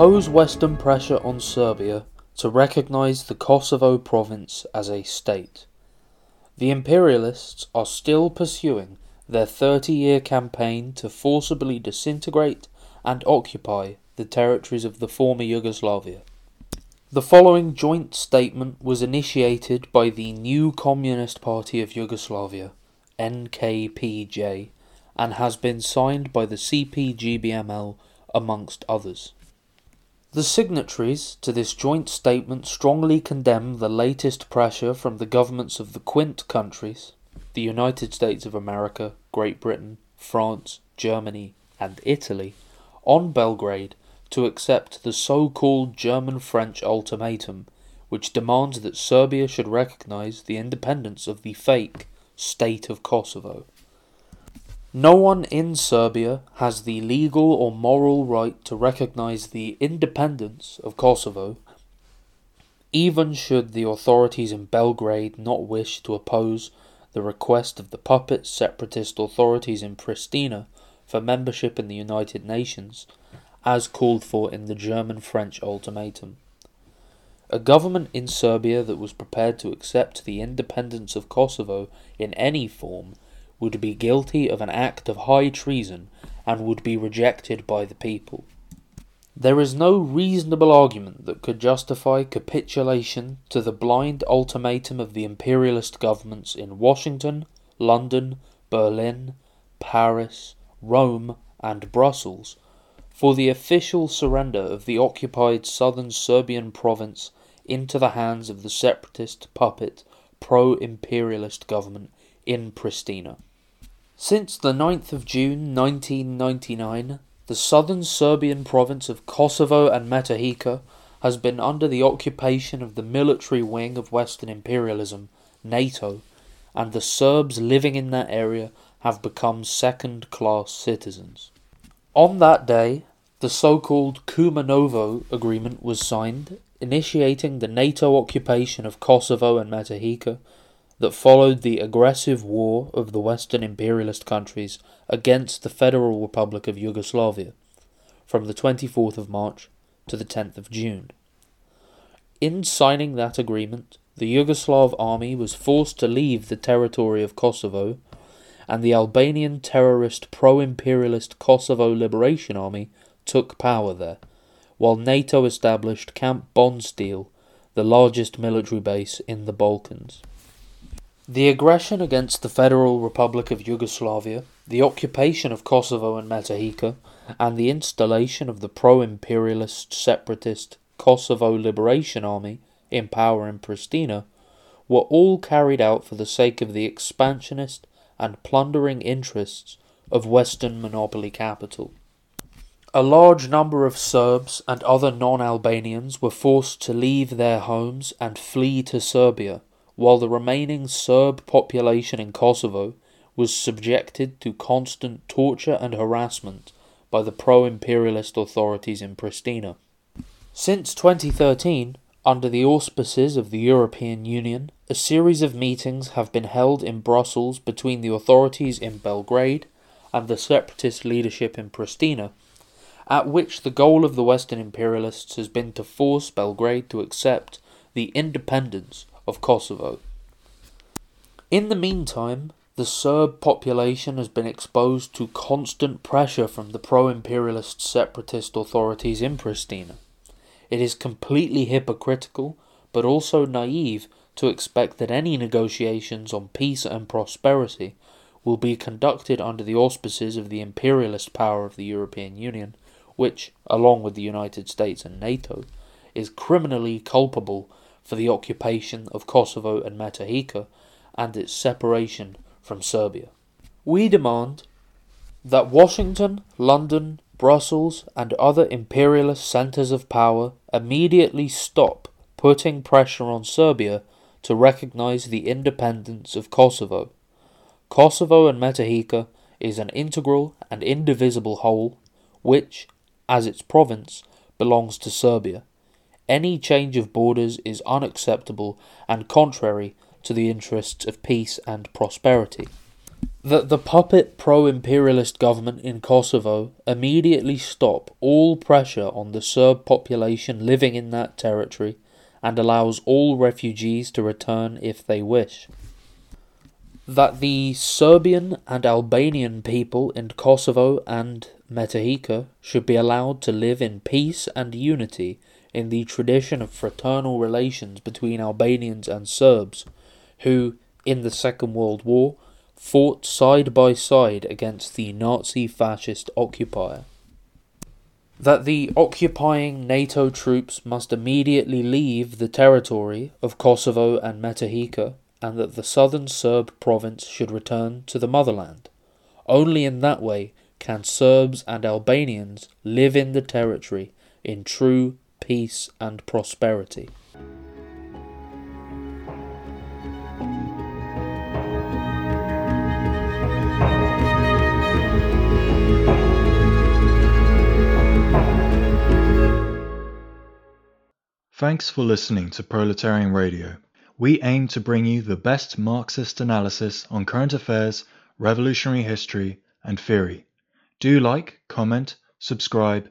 oppose Western pressure on Serbia to recognize the Kosovo province as a state. The imperialists are still pursuing their 30 year campaign to forcibly disintegrate and occupy the territories of the former Yugoslavia. The following joint statement was initiated by the New Communist Party of Yugoslavia, NKPJ, and has been signed by the CPGBML amongst others. The signatories to this joint statement strongly condemn the latest pressure from the governments of the Quint countries, the United States of America, Great Britain, France, Germany, and Italy, on Belgrade to accept the so called German French ultimatum, which demands that Serbia should recognize the independence of the fake State of Kosovo. No one in Serbia has the legal or moral right to recognize the independence of Kosovo, even should the authorities in Belgrade not wish to oppose the request of the puppet separatist authorities in Pristina for membership in the United Nations, as called for in the German French ultimatum. A government in Serbia that was prepared to accept the independence of Kosovo in any form would be guilty of an act of high treason and would be rejected by the people. There is no reasonable argument that could justify capitulation to the blind ultimatum of the imperialist governments in Washington, London, Berlin, Paris, Rome, and Brussels for the official surrender of the occupied southern Serbian province into the hands of the separatist puppet pro imperialist government in Pristina. Since the 9th of June 1999, the southern Serbian province of Kosovo and Metohija has been under the occupation of the military wing of Western imperialism, NATO, and the Serbs living in that area have become second class citizens. On that day, the so called Kumanovo Agreement was signed, initiating the NATO occupation of Kosovo and Metohija that followed the aggressive war of the Western imperialist countries against the Federal Republic of Yugoslavia from the 24th of March to the 10th of June. In signing that agreement, the Yugoslav army was forced to leave the territory of Kosovo, and the Albanian terrorist pro imperialist Kosovo Liberation Army took power there, while NATO established Camp Bondsteel, the largest military base in the Balkans. The aggression against the Federal Republic of Yugoslavia, the occupation of Kosovo and Metohija, and the installation of the pro imperialist separatist Kosovo Liberation Army in power in Pristina were all carried out for the sake of the expansionist and plundering interests of Western monopoly capital. A large number of Serbs and other non Albanians were forced to leave their homes and flee to Serbia while the remaining Serb population in Kosovo was subjected to constant torture and harassment by the pro imperialist authorities in Pristina. Since 2013, under the auspices of the European Union, a series of meetings have been held in Brussels between the authorities in Belgrade and the separatist leadership in Pristina, at which the goal of the Western imperialists has been to force Belgrade to accept the independence of Kosovo. In the meantime, the Serb population has been exposed to constant pressure from the pro imperialist separatist authorities in Pristina. It is completely hypocritical, but also naive, to expect that any negotiations on peace and prosperity will be conducted under the auspices of the imperialist power of the European Union, which, along with the United States and NATO, is criminally culpable for the occupation of Kosovo and Metohija and its separation from Serbia. We demand that Washington, London, Brussels, and other imperialist centers of power immediately stop putting pressure on Serbia to recognize the independence of Kosovo. Kosovo and Metohija is an integral and indivisible whole, which, as its province, belongs to Serbia. Any change of borders is unacceptable and contrary to the interests of peace and prosperity. that the puppet pro imperialist government in Kosovo immediately stop all pressure on the Serb population living in that territory and allows all refugees to return if they wish. That the Serbian and Albanian people in Kosovo and Metohija should be allowed to live in peace and unity in the tradition of fraternal relations between Albanians and Serbs, who, in the Second World War, fought side by side against the Nazi fascist occupier. That the occupying NATO troops must immediately leave the territory of Kosovo and Metohija, and that the southern Serb province should return to the motherland. Only in that way can Serbs and Albanians live in the territory in true peace and prosperity. Thanks for listening to Proletarian Radio. We aim to bring you the best Marxist analysis on current affairs, revolutionary history, and theory. Do like, comment, subscribe,